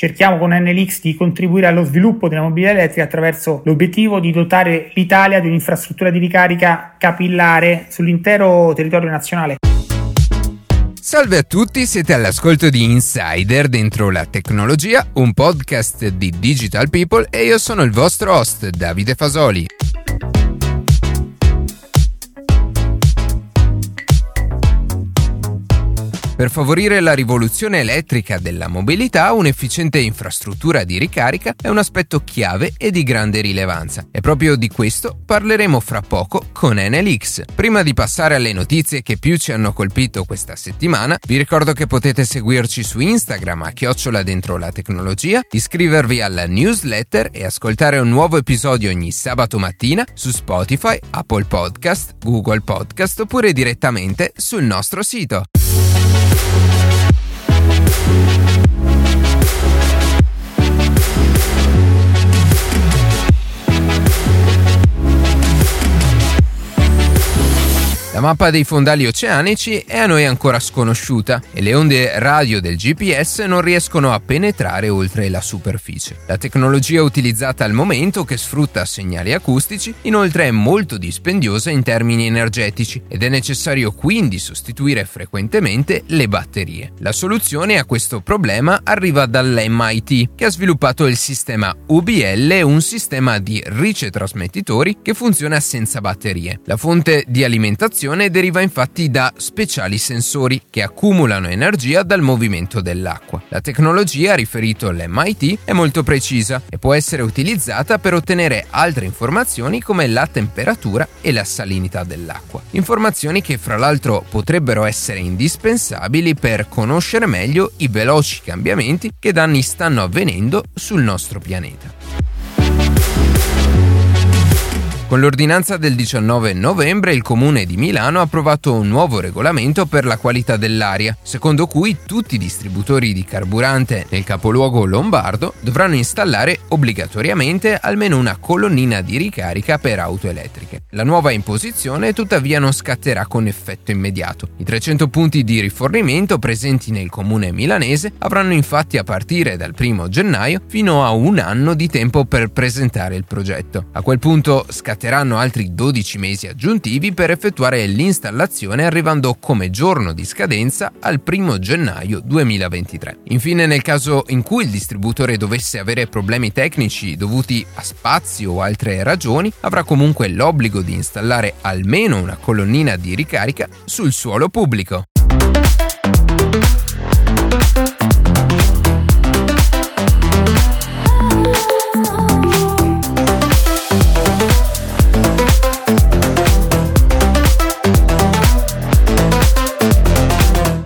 cerchiamo con NLX di contribuire allo sviluppo della mobilità elettrica attraverso l'obiettivo di dotare l'Italia di un'infrastruttura di ricarica capillare sull'intero territorio nazionale. Salve a tutti, siete all'ascolto di Insider dentro la tecnologia, un podcast di Digital People e io sono il vostro host Davide Fasoli. Per favorire la rivoluzione elettrica della mobilità, un'efficiente infrastruttura di ricarica è un aspetto chiave e di grande rilevanza. E proprio di questo parleremo fra poco con NLX. Prima di passare alle notizie che più ci hanno colpito questa settimana, vi ricordo che potete seguirci su Instagram a chiocciola dentro la tecnologia, iscrivervi alla newsletter e ascoltare un nuovo episodio ogni sabato mattina su Spotify, Apple Podcast, Google Podcast oppure direttamente sul nostro sito. Thank you. La mappa dei fondali oceanici è a noi ancora sconosciuta e le onde radio del GPS non riescono a penetrare oltre la superficie. La tecnologia utilizzata al momento, che sfrutta segnali acustici, inoltre è molto dispendiosa in termini energetici ed è necessario quindi sostituire frequentemente le batterie. La soluzione a questo problema arriva dall'MIT, che ha sviluppato il sistema UBL, un sistema di ricetrasmettitori che funziona senza batterie. La fonte di alimentazione rotazione deriva infatti da speciali sensori che accumulano energia dal movimento dell'acqua. La tecnologia, riferito all'MIT, è molto precisa e può essere utilizzata per ottenere altre informazioni come la temperatura e la salinità dell'acqua. Informazioni che fra l'altro potrebbero essere indispensabili per conoscere meglio i veloci cambiamenti che danni stanno avvenendo sul nostro pianeta. Con l'ordinanza del 19 novembre il Comune di Milano ha approvato un nuovo regolamento per la qualità dell'aria, secondo cui tutti i distributori di carburante nel capoluogo lombardo dovranno installare obbligatoriamente almeno una colonnina di ricarica per auto elettriche. La nuova imposizione tuttavia non scatterà con effetto immediato. I 300 punti di rifornimento presenti nel comune milanese avranno infatti a partire dal 1 gennaio fino a un anno di tempo per presentare il progetto. A quel punto scatterà scatteranno altri 12 mesi aggiuntivi per effettuare l'installazione arrivando come giorno di scadenza al 1 gennaio 2023. Infine nel caso in cui il distributore dovesse avere problemi tecnici dovuti a spazio o altre ragioni, avrà comunque l'obbligo di installare almeno una colonnina di ricarica sul suolo pubblico.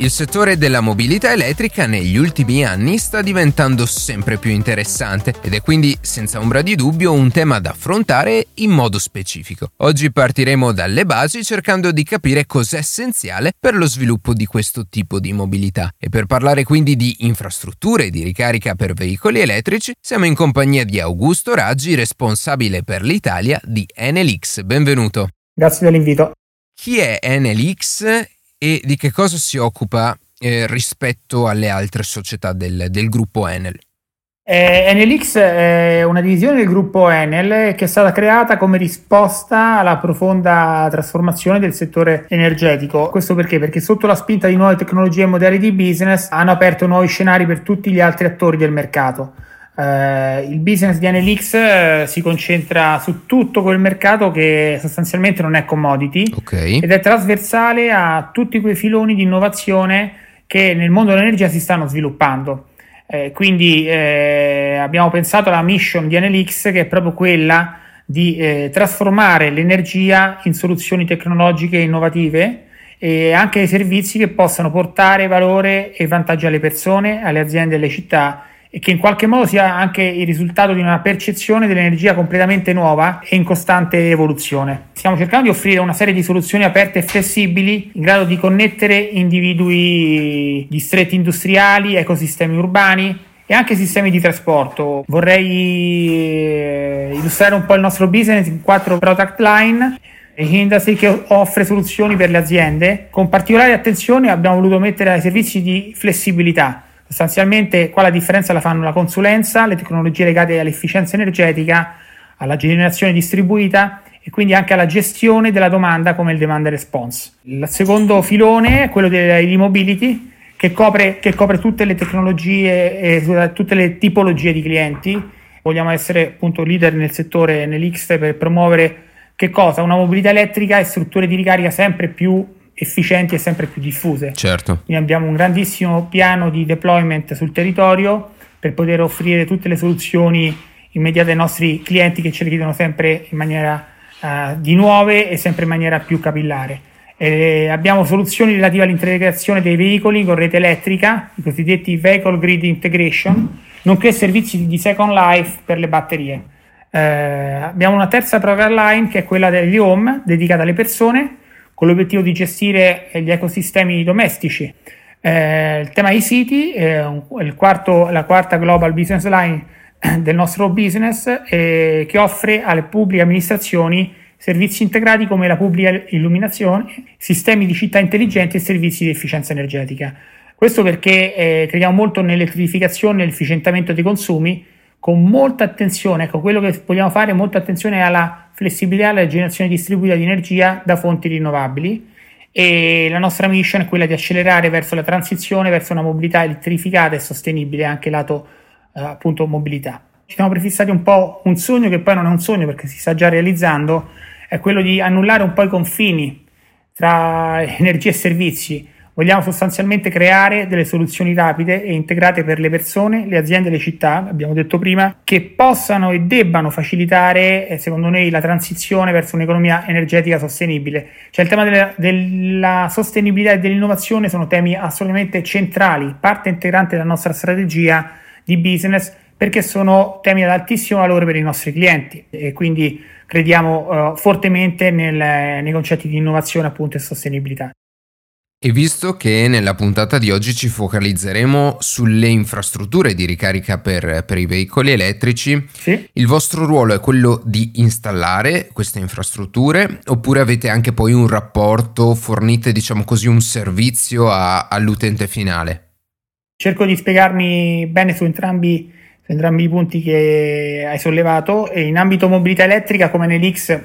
Il settore della mobilità elettrica negli ultimi anni sta diventando sempre più interessante ed è quindi senza ombra di dubbio un tema da affrontare in modo specifico. Oggi partiremo dalle basi cercando di capire cos'è essenziale per lo sviluppo di questo tipo di mobilità e per parlare quindi di infrastrutture di ricarica per veicoli elettrici siamo in compagnia di Augusto Raggi, responsabile per l'Italia di NLX. Benvenuto. Grazie dell'invito. Chi è NLX e di che cosa si occupa eh, rispetto alle altre società del, del gruppo Enel? Eh, NLX è una divisione del gruppo Enel che è stata creata come risposta alla profonda trasformazione del settore energetico. Questo perché? Perché sotto la spinta di nuove tecnologie e modelli di business hanno aperto nuovi scenari per tutti gli altri attori del mercato. Uh, il business di NLX uh, si concentra su tutto quel mercato che sostanzialmente non è commodity okay. ed è trasversale a tutti quei filoni di innovazione che nel mondo dell'energia si stanno sviluppando. Eh, quindi eh, abbiamo pensato alla mission di NLX che è proprio quella di eh, trasformare l'energia in soluzioni tecnologiche innovative e anche servizi che possano portare valore e vantaggi alle persone, alle aziende e alle città e che in qualche modo sia anche il risultato di una percezione dell'energia completamente nuova e in costante evoluzione. Stiamo cercando di offrire una serie di soluzioni aperte e flessibili in grado di connettere individui, distretti industriali, ecosistemi urbani e anche sistemi di trasporto. Vorrei eh, illustrare un po' il nostro business in quattro product line. Industry che offre soluzioni per le aziende. Con particolare attenzione abbiamo voluto mettere ai servizi di flessibilità Sostanzialmente qua la differenza la fanno la consulenza, le tecnologie legate all'efficienza energetica, alla generazione distribuita e quindi anche alla gestione della domanda come il demand response. Il secondo filone è quello dell'e-mobility che copre, che copre tutte le tecnologie e tutte le tipologie di clienti. Vogliamo essere appunto leader nel settore nell'X per promuovere che cosa? Una mobilità elettrica e strutture di ricarica sempre più efficienti e sempre più diffuse. Certo. Quindi abbiamo un grandissimo piano di deployment sul territorio per poter offrire tutte le soluzioni immediate ai nostri clienti che ce le chiedono sempre in maniera uh, di nuove e sempre in maniera più capillare. Eh, abbiamo soluzioni relative all'integrazione dei veicoli con rete elettrica, i cosiddetti Vehicle Grid Integration, nonché servizi di Second Life per le batterie. Eh, abbiamo una terza product line che è quella degli home, dedicata alle persone, con l'obiettivo di gestire gli ecosistemi domestici. Eh, il tema ICT è il quarto, la quarta global business line del nostro business eh, che offre alle pubbliche amministrazioni servizi integrati come la pubblica illuminazione, sistemi di città intelligenti e servizi di efficienza energetica. Questo perché eh, crediamo molto nell'elettrificazione e nell'efficientamento dei consumi, con molta attenzione, ecco, quello che vogliamo fare molta attenzione alla flessibilità alla generazione distribuita di energia da fonti rinnovabili e la nostra mission è quella di accelerare verso la transizione verso una mobilità elettrificata e sostenibile anche lato eh, appunto mobilità. Ci siamo prefissati un po' un sogno che poi non è un sogno perché si sta già realizzando, è quello di annullare un po' i confini tra energia e servizi. Vogliamo sostanzialmente creare delle soluzioni rapide e integrate per le persone, le aziende e le città, abbiamo detto prima, che possano e debbano facilitare, eh, secondo noi, la transizione verso un'economia energetica sostenibile. Cioè il tema della, della sostenibilità e dell'innovazione sono temi assolutamente centrali, parte integrante della nostra strategia di business perché sono temi ad altissimo valore per i nostri clienti e quindi crediamo uh, fortemente nel, nei concetti di innovazione appunto e sostenibilità. E visto che nella puntata di oggi ci focalizzeremo sulle infrastrutture di ricarica per, per i veicoli elettrici, sì. il vostro ruolo è quello di installare queste infrastrutture oppure avete anche poi un rapporto, fornite diciamo così un servizio a, all'utente finale? Cerco di spiegarmi bene su entrambi, su entrambi i punti che hai sollevato e in ambito mobilità elettrica come nell'X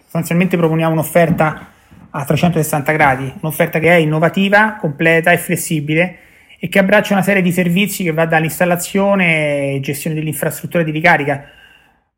sostanzialmente proponiamo un'offerta a 360 gradi, un'offerta che è innovativa, completa e flessibile e che abbraccia una serie di servizi che va dall'installazione e gestione dell'infrastruttura di ricarica,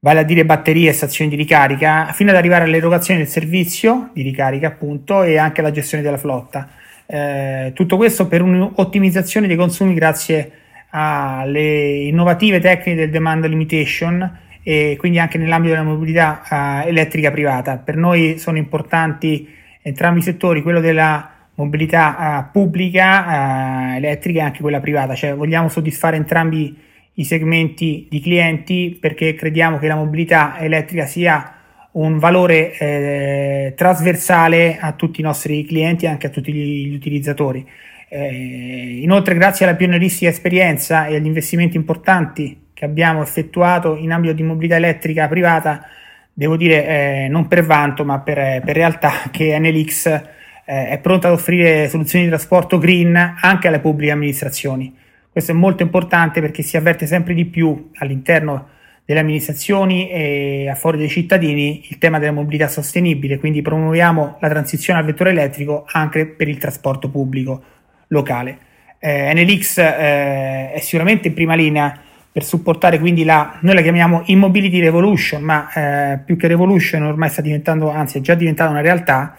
vale a dire batterie e stazioni di ricarica, fino ad arrivare all'erogazione del servizio di ricarica appunto e anche alla gestione della flotta. Eh, tutto questo per un'ottimizzazione dei consumi grazie alle innovative tecniche del demand limitation e quindi anche nell'ambito della mobilità uh, elettrica privata. Per noi sono importanti entrambi i settori, quello della mobilità uh, pubblica uh, elettrica e anche quella privata, cioè vogliamo soddisfare entrambi i segmenti di clienti perché crediamo che la mobilità elettrica sia un valore eh, trasversale a tutti i nostri clienti e anche a tutti gli, gli utilizzatori. Eh, inoltre, grazie alla pionieristica esperienza e agli investimenti importanti che abbiamo effettuato in ambito di mobilità elettrica privata, devo dire eh, non per vanto, ma per, per realtà che NLX eh, è pronta ad offrire soluzioni di trasporto green anche alle pubbliche amministrazioni. Questo è molto importante perché si avverte sempre di più all'interno delle amministrazioni e a favore dei cittadini il tema della mobilità sostenibile, quindi promuoviamo la transizione al vettore elettrico anche per il trasporto pubblico locale. Eh, NLX eh, è sicuramente in prima linea per supportare quindi la, noi la chiamiamo Immobility Revolution, ma eh, più che Revolution ormai sta diventando, anzi è già diventata una realtà,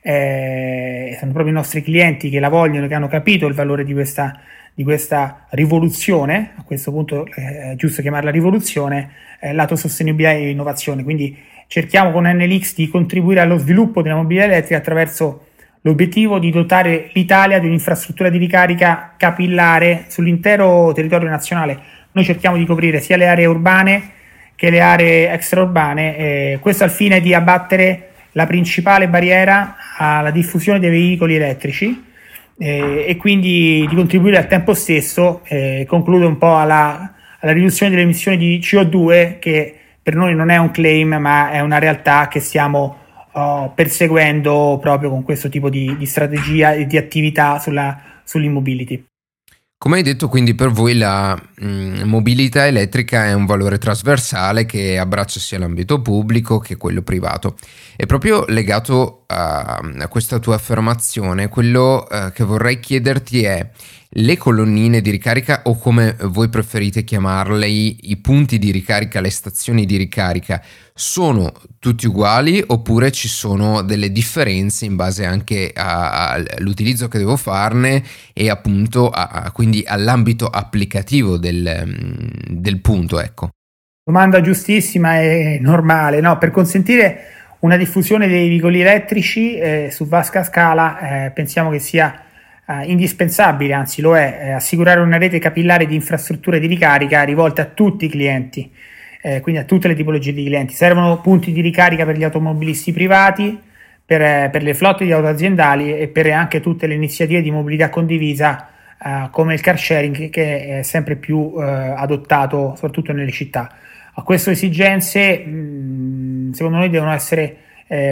eh, sono proprio i nostri clienti che la vogliono, che hanno capito il valore di questa di questa rivoluzione, a questo punto eh, è giusto chiamarla rivoluzione, eh, lato sostenibilità e innovazione. Quindi cerchiamo con NLX di contribuire allo sviluppo della mobilità elettrica attraverso l'obiettivo di dotare l'Italia di un'infrastruttura di ricarica capillare sull'intero territorio nazionale. Noi cerchiamo di coprire sia le aree urbane che le aree extraurbane, eh, questo al fine di abbattere la principale barriera alla diffusione dei veicoli elettrici eh, e quindi di contribuire al tempo stesso, eh, concludo un po' alla, alla, riduzione delle emissioni di CO2 che per noi non è un claim ma è una realtà che stiamo oh, perseguendo proprio con questo tipo di, di strategia e di attività sulla, sull'immobility. Come hai detto, quindi per voi la mh, mm, mobilità elettrica è un valore trasversale che abbraccia sia l'ambito pubblico che quello privato. E proprio legato a, a questa tua affermazione, quello uh, che vorrei chiederti è le colonnine di ricarica o come voi preferite chiamarle, i, i punti di ricarica, le stazioni di ricarica, sono tutti uguali oppure ci sono delle differenze in base anche all'utilizzo che devo farne e appunto a, a, quindi all'ambito applicativo del, mm, del punto, ecco. Domanda giustissima e normale, no? Per consentire una diffusione dei veicoli elettrici eh, su vasca scala eh, pensiamo che sia eh, indispensabile, anzi lo è, eh, assicurare una rete capillare di infrastrutture di ricarica rivolte a tutti i clienti, eh, quindi a tutte le tipologie di clienti. Servono punti di ricarica per gli automobilisti privati, per, eh, per le flotte di auto aziendali e per anche tutte le iniziative di mobilità condivisa eh, come il car sharing che è sempre più adottato soprattutto nelle città. A queste esigenze, mh, mm, secondo noi, devono essere,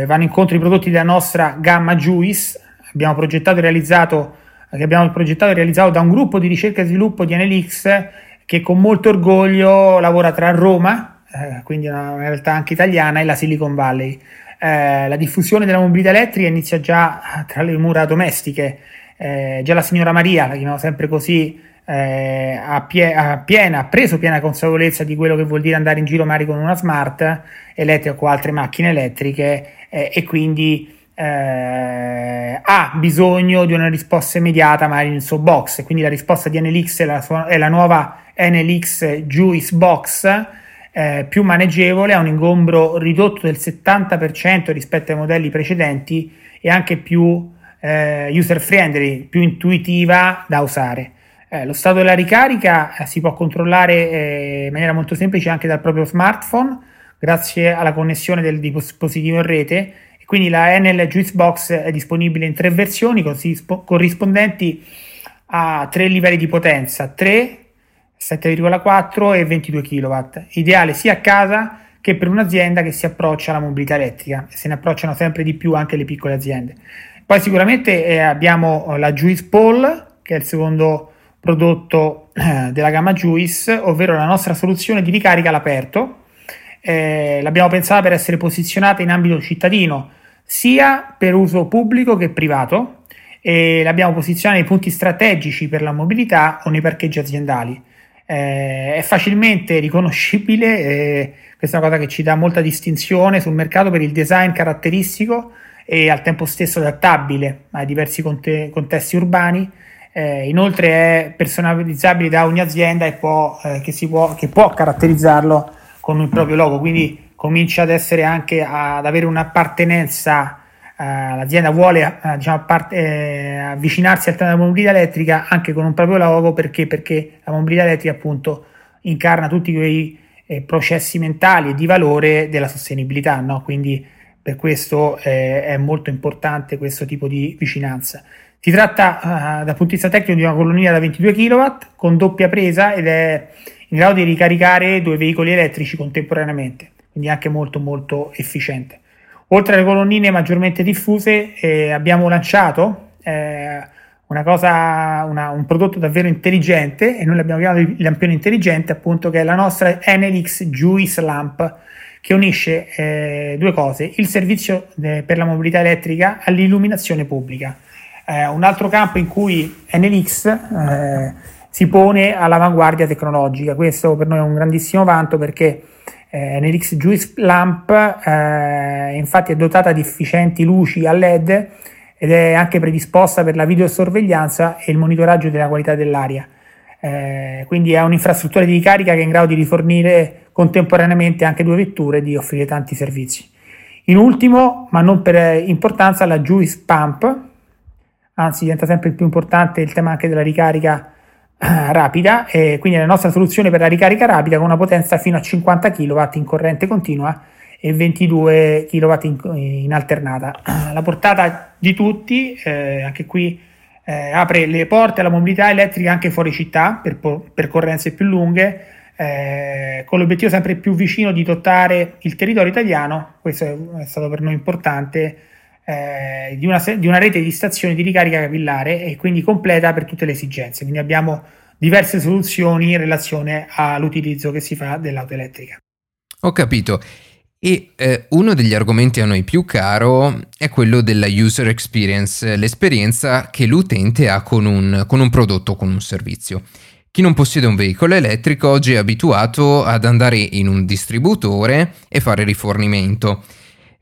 vanno incontro i prodotti della nostra gamma Juice. Abbiamo progettato e realizzato che abbiamo progettato e realizzato da un gruppo di ricerca e sviluppo di NLX che con molto orgoglio lavora tra Roma, eh, quindi una, realtà anche italiana, e la Silicon Valley. Eh, la diffusione della mobilità elettrica inizia già tra le mura domestiche. Eh, già la signora Maria, la chiamiamo sempre così, eh, ha, pie- ha, piena, ha preso piena consapevolezza di quello che vuol dire andare in giro magari con una smart elettrica o altre macchine elettriche eh, e quindi eh, ha bisogno di una risposta immediata magari nel suo box quindi la risposta di NLX è la, sua, è la nuova NLX Juice Box eh, più maneggevole, ha un ingombro ridotto del 70% rispetto ai modelli precedenti e anche più eh, user friendly, più intuitiva da usare. Eh, lo stato della ricarica eh, si può controllare eh, in maniera molto semplice anche dal proprio smartphone grazie alla connessione del dispositivo in rete quindi la Enel Juice Box è disponibile in tre versioni corrispondenti a tre livelli di potenza, 3, 7,4 e 22 kW, ideale sia a casa che per un'azienda che si approccia alla mobilità elettrica se ne approcciano sempre di più anche le piccole aziende. Poi sicuramente eh, abbiamo la Juice Pole, che è il secondo prodotto eh, della gamma Juice, ovvero la nostra soluzione di ricarica all'aperto, eh, l'abbiamo pensata per essere posizionata in ambito cittadino, sia per uso pubblico che privato, e l'abbiamo posizionata nei punti strategici per la mobilità o nei parcheggi aziendali. Eh, è facilmente riconoscibile, eh, questa è una cosa che ci dà molta distinzione sul mercato per il design caratteristico e al tempo stesso adattabile ai diversi conte- contesti urbani. Eh, inoltre è personalizzabile da ogni azienda può, eh, che, può, che può caratterizzarlo con il proprio logo, quindi comincia ad essere anche ad avere un'appartenenza. Uh, l'azienda vuole uh, diciamo, part- eh, avvicinarsi al tema della mobilità elettrica anche con un proprio logo perché, perché la mobilità elettrica appunto incarna tutti quei eh, processi mentali e di valore della sostenibilità, no? quindi per questo eh, è molto importante questo tipo di vicinanza. Si tratta uh, dal punto di vista tecnico di una colonnina da 22 kW con doppia presa ed è in grado di ricaricare due veicoli elettrici contemporaneamente, quindi anche molto molto efficiente. Oltre alle colonnine maggiormente diffuse eh, abbiamo lanciato eh, una cosa, una, un prodotto davvero intelligente e noi l'abbiamo chiamato il lampione intelligente appunto che è la nostra NLX Juice Lamp che unisce eh, due cose, il servizio eh, per la mobilità elettrica all'illuminazione pubblica. Eh, un altro campo in cui NLX eh, si pone all'avanguardia tecnologica. Questo per noi è un grandissimo vanto perché eh, NLX Juice Lamp eh, infatti è dotata di efficienti luci a LED ed è anche predisposta per la videosorveglianza e il monitoraggio della qualità dell'aria. Eh, quindi è un'infrastruttura di ricarica che è in grado di rifornire contemporaneamente anche due vetture e di offrire tanti servizi. In ultimo, ma non per importanza, la Juice Pump, anzi diventa sempre più importante il tema anche della ricarica rapida e quindi la nostra soluzione per la ricarica rapida con una potenza fino a 50 kW in corrente continua e 22 kW in, in alternata. La portata di tutti, eh, anche qui eh, apre le porte alla mobilità elettrica anche fuori città per percorrenze più lunghe, eh, con l'obiettivo sempre più vicino di toccare il territorio italiano, questo è, è stato per noi importante eh, di, una, di, una, rete di stazioni di ricarica capillare e quindi completa per tutte le esigenze. Quindi abbiamo diverse soluzioni in relazione all'utilizzo che si fa dell'auto elettrica. Ho capito. E eh, uno degli argomenti a noi più caro è quello della user experience, l'esperienza che l'utente ha con un, con un prodotto con un servizio. Chi non possiede un veicolo elettrico oggi è abituato ad andare in un distributore e fare rifornimento.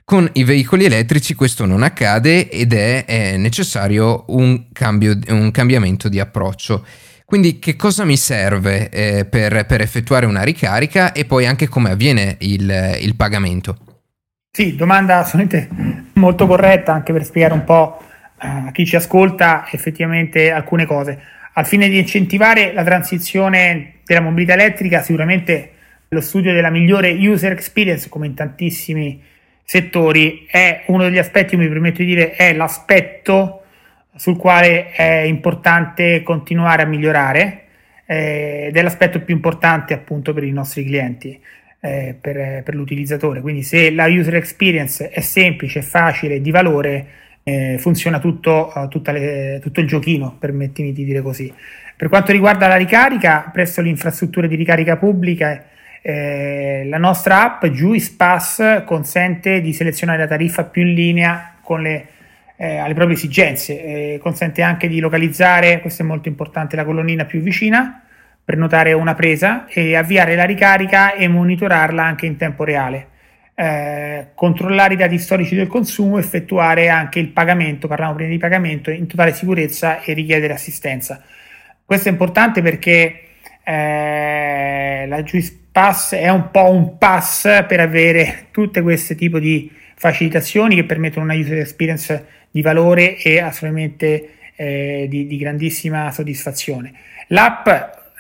Con i veicoli elettrici questo non accade ed è, è necessario un, cambio, un cambiamento di approccio. Quindi che cosa mi serve eh, per, per, effettuare una ricarica e poi anche come avviene il, il pagamento? Sì, domanda assolutamente molto corretta anche per spiegare un po' a chi ci ascolta effettivamente alcune cose. Al fine di incentivare la transizione della mobilità elettrica, sicuramente lo studio della migliore user experience, come in tantissimi settori, è uno degli aspetti, mi permetto di dire, è l'aspetto sul quale è importante continuare a migliorare eh, ed è l'aspetto più importante appunto per i nostri clienti, eh, per, per, l'utilizzatore. Quindi se la user experience è semplice, facile, di valore, eh, funziona tutto, le, tutto il giochino, permettimi di dire così. Per quanto riguarda la ricarica, presso le infrastrutture di ricarica pubblica, eh, la nostra app Juice Pass consente di selezionare la tariffa più in linea con le eh, alle proprie esigenze, eh, consente anche di localizzare, questo è molto importante, la colonnina più vicina, prenotare una presa e avviare la ricarica e monitorarla anche in tempo reale. Eh, controllare i dati storici del consumo, effettuare anche il pagamento, parliamo prima di pagamento, in totale sicurezza e richiedere assistenza. Questo è importante perché eh, la Juice Pass è un po' un pass per avere tutte queste tipi di facilitazioni che permettono una user experience di valore e assolutamente eh, di, di, grandissima soddisfazione. L'app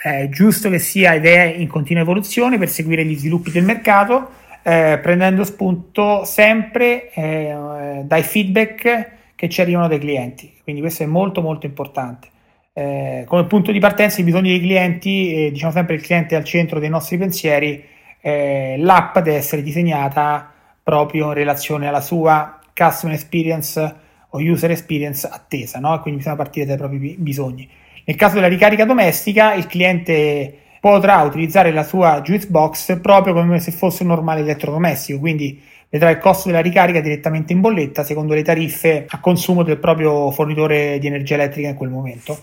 è giusto che sia ed è in continua evoluzione per seguire gli sviluppi del mercato, eh, prendendo spunto sempre eh, dai feedback che ci arrivano dai clienti. Quindi questo è molto molto importante. Eh, come punto di partenza i bisogni dei clienti, diciamo sempre il cliente è al centro dei nostri pensieri, eh, l'app deve essere disegnata proprio in relazione alla sua customer experience o user experience attesa, no? quindi bisogna partire dai propri bisogni. Nel caso della ricarica domestica, il cliente potrà utilizzare la sua juice box proprio come se fosse un normale elettrodomestico, quindi vedrà il costo della ricarica direttamente in bolletta secondo le tariffe a consumo del proprio fornitore di energia elettrica in quel momento.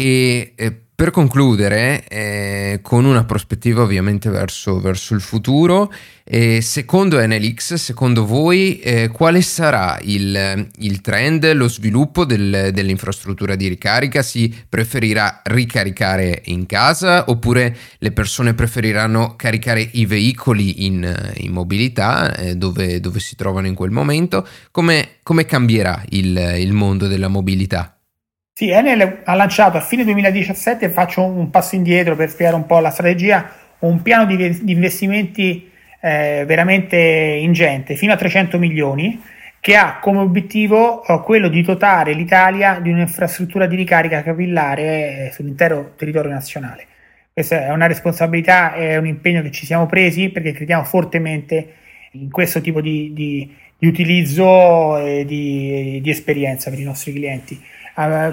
E eh, per concludere, eh, con una prospettiva ovviamente verso, verso il futuro, eh, secondo NLX, secondo voi, eh, quale sarà il, il, trend, lo sviluppo del, dell'infrastruttura di ricarica? Si preferirà ricaricare in casa oppure le persone preferiranno caricare i veicoli in, in mobilità eh, dove, dove, si trovano in quel momento? Come, come cambierà il, il mondo della mobilità? Sì, Enel ha lanciato a fine 2017, faccio un passo indietro per spiegare un po' la strategia, un piano di, di investimenti eh, veramente ingente, fino a 300 milioni, che ha come obiettivo eh, quello di dotare l'Italia di un'infrastruttura di ricarica capillare eh, sull'intero territorio nazionale. Questa è una responsabilità, è un impegno che ci siamo presi perché crediamo fortemente in questo tipo di, di, di utilizzo e di, di esperienza per i nostri clienti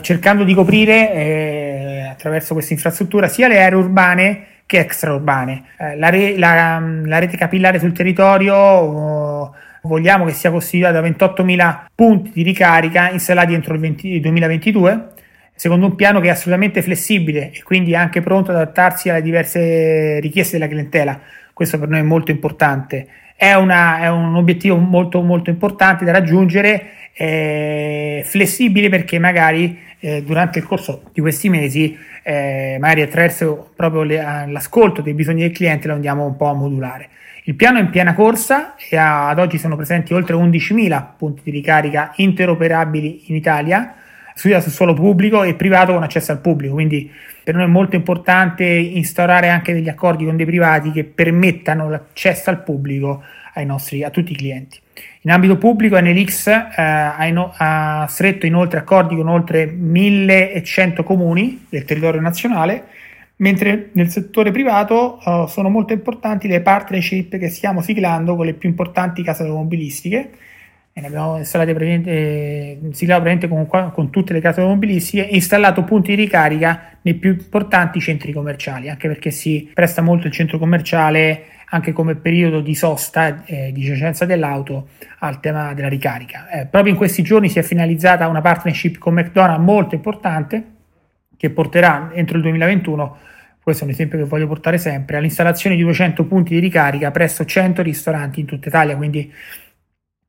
cercando di coprire eh, attraverso questa infrastruttura sia le aree urbane che extraurbane. Eh, la, re, la, la, rete capillare sul territorio oh, vogliamo che sia costituita da 28.000 punti di ricarica installati entro il 20, 2022 secondo un piano che è assolutamente flessibile e quindi anche pronto ad adattarsi alle diverse richieste della clientela. Questo per noi è molto importante. È, una, è un obiettivo molto, molto importante da raggiungere eh, flessibile perché magari eh, durante il corso di questi mesi, eh, magari attraverso proprio le, l'ascolto dei bisogni del cliente, lo andiamo un po' a modulare. Il piano è in piena corsa e ad oggi sono presenti oltre 11.000 punti di ricarica interoperabili in Italia, sia sul suolo pubblico e privato con accesso al pubblico. Quindi per noi è molto importante instaurare anche degli accordi con dei privati che permettano l'accesso al pubblico nostri, a tutti i clienti. In ambito pubblico NLX eh, ha, in, ha, stretto inoltre accordi con oltre 1100 comuni del territorio nazionale, mentre nel settore privato eh, sono molto importanti le partnership che stiamo siglando con le più importanti case automobilistiche e ne abbiamo installate praticamente, praticamente con, con, tutte le case automobilistiche e installato punti di ricarica nei più importanti centri commerciali, anche perché si presta molto il centro commerciale anche come periodo di sosta e eh, di giacenza dell'auto al tema della ricarica. Eh, proprio in questi giorni si è finalizzata una partnership con McDonald's molto importante che porterà entro il 2021 questo è un esempio che voglio portare sempre, all'installazione di 200 punti di ricarica presso 100 ristoranti in tutta Italia, quindi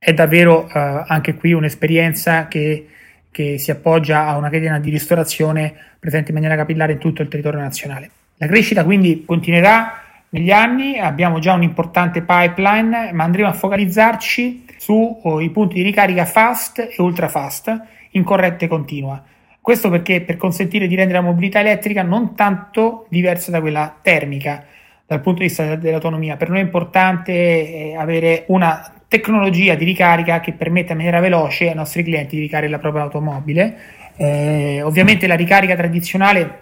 è davvero eh, anche qui un'esperienza che, che, si appoggia a una catena di ristorazione presente in maniera capillare in tutto il territorio nazionale. La crescita quindi continuerà negli anni, abbiamo già un importante pipeline, ma andremo a focalizzarci sui oh, punti di ricarica fast e ultra fast in corrente continua. Questo perché per consentire di rendere la mobilità elettrica non tanto diversa da quella termica dal punto di vista dell'autonomia. Per noi è importante eh, avere una tecnologia di ricarica che permetta in maniera veloce ai nostri clienti di ricaricare la propria automobile. Eh, ovviamente la ricarica tradizionale,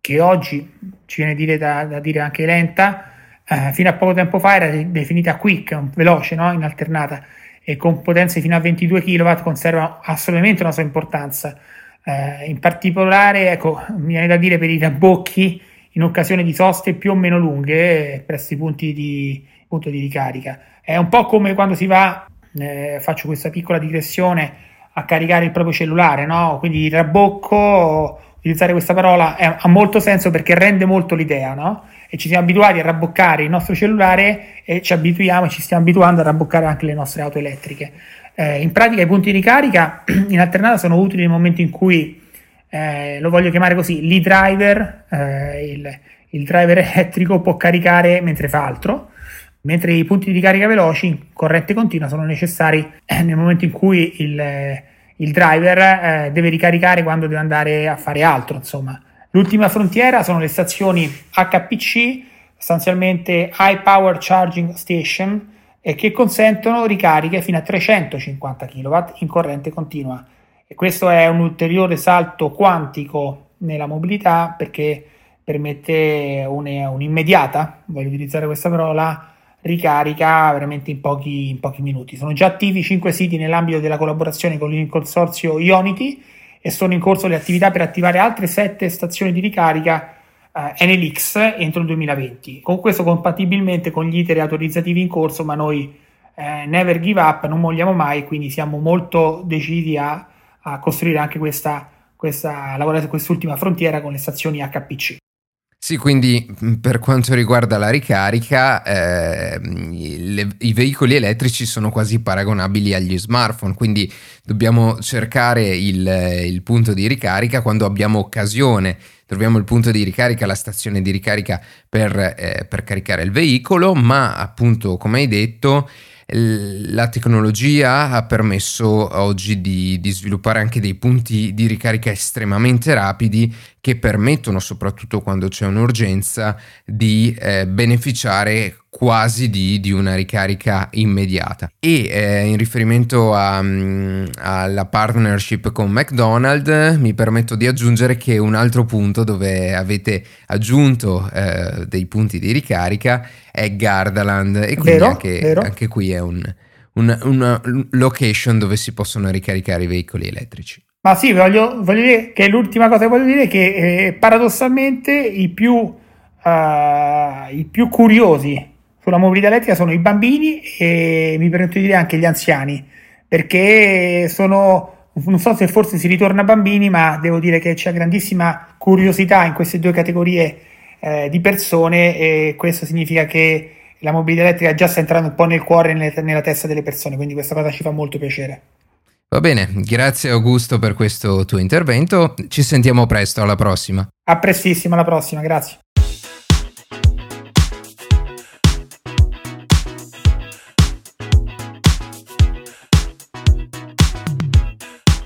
che oggi ci viene dire da, da dire anche lenta, eh, fino a poco tempo fa era definita quick, veloce, no? in alternata, e con potenze fino a 22 kW conserva assolutamente una sua importanza. Eh, in particolare, ecco, mi viene da dire per i rabbocchi in occasione di soste più o meno lunghe presso i punti di, punto di ricarica. È un po' come quando si va, eh, faccio questa piccola digressione, a caricare il proprio cellulare, no? Quindi il rabbocco, utilizzare questa parola è, ha molto senso perché rende molto l'idea, no? E ci siamo abituati a rabboccare il nostro cellulare e ci abituiamo, ci stiamo abituando a rabboccare anche le nostre auto elettriche. Eh, in pratica i punti di ricarica in alternata sono utili nel momento in cui, eh, lo voglio chiamare così, l'e-driver, eh, il, il driver elettrico può caricare mentre fa altro, mentre i punti di ricarica veloci in corrente continua sono necessari eh, nel momento in cui il, il driver eh, deve ricaricare quando deve andare a fare altro. Insomma. L'ultima frontiera sono le stazioni HPC, sostanzialmente High Power Charging Station, eh, che consentono ricariche fino a 350 kW in corrente continua. E questo è un ulteriore salto quantico nella mobilità perché permette un'immediata, voglio utilizzare questa parola, ricarica veramente in pochi, in pochi minuti. Sono già attivi 5 siti nell'ambito della collaborazione con il consorzio Ionity e sono in corso le attività per attivare altre 7 stazioni di ricarica eh, NLX entro il 2020. Con questo compatibilmente con gli iter autorizzativi in corso, ma noi eh, never give up, non molliamo mai, quindi siamo molto decisi a, a costruire anche questa, questa, lavorare su quest'ultima frontiera con le stazioni HPC. Sì, quindi mm, per quanto riguarda la ricarica, eh, le, i veicoli elettrici sono quasi paragonabili agli smartphone, quindi dobbiamo cercare il, il, punto di ricarica quando abbiamo occasione. Troviamo il punto di ricarica, la stazione di ricarica per, eh, per caricare il veicolo, ma appunto, come hai detto, la tecnologia ha permesso oggi di, di, sviluppare anche dei punti di ricarica estremamente rapidi che permettono, soprattutto quando c'è un'urgenza, di eh, beneficiare quasi di, di, una ricarica immediata. E eh, in riferimento a, um, alla partnership con McDonald's, mi permetto di aggiungere che un altro punto dove avete aggiunto eh, dei punti di ricarica è Gardaland e quindi vero, anche, vero. anche, qui è un, un, una location dove si possono ricaricare i veicoli elettrici. Ma sì, voglio, voglio dire che l'ultima cosa che voglio dire è che eh, paradossalmente i più, uh, i più curiosi sulla mobilità elettrica sono i bambini e mi permetto di dire anche gli anziani, perché sono, non so se forse si ritorna bambini, ma devo dire che c'è grandissima curiosità in queste due categorie eh, di persone e questo significa che la mobilità elettrica già sta entrando un po' nel cuore e nella, nella testa delle persone, quindi questa cosa ci fa molto piacere. Va bene, grazie Augusto per questo tuo intervento, ci sentiamo presto, alla prossima. A prestissimo, alla prossima, grazie.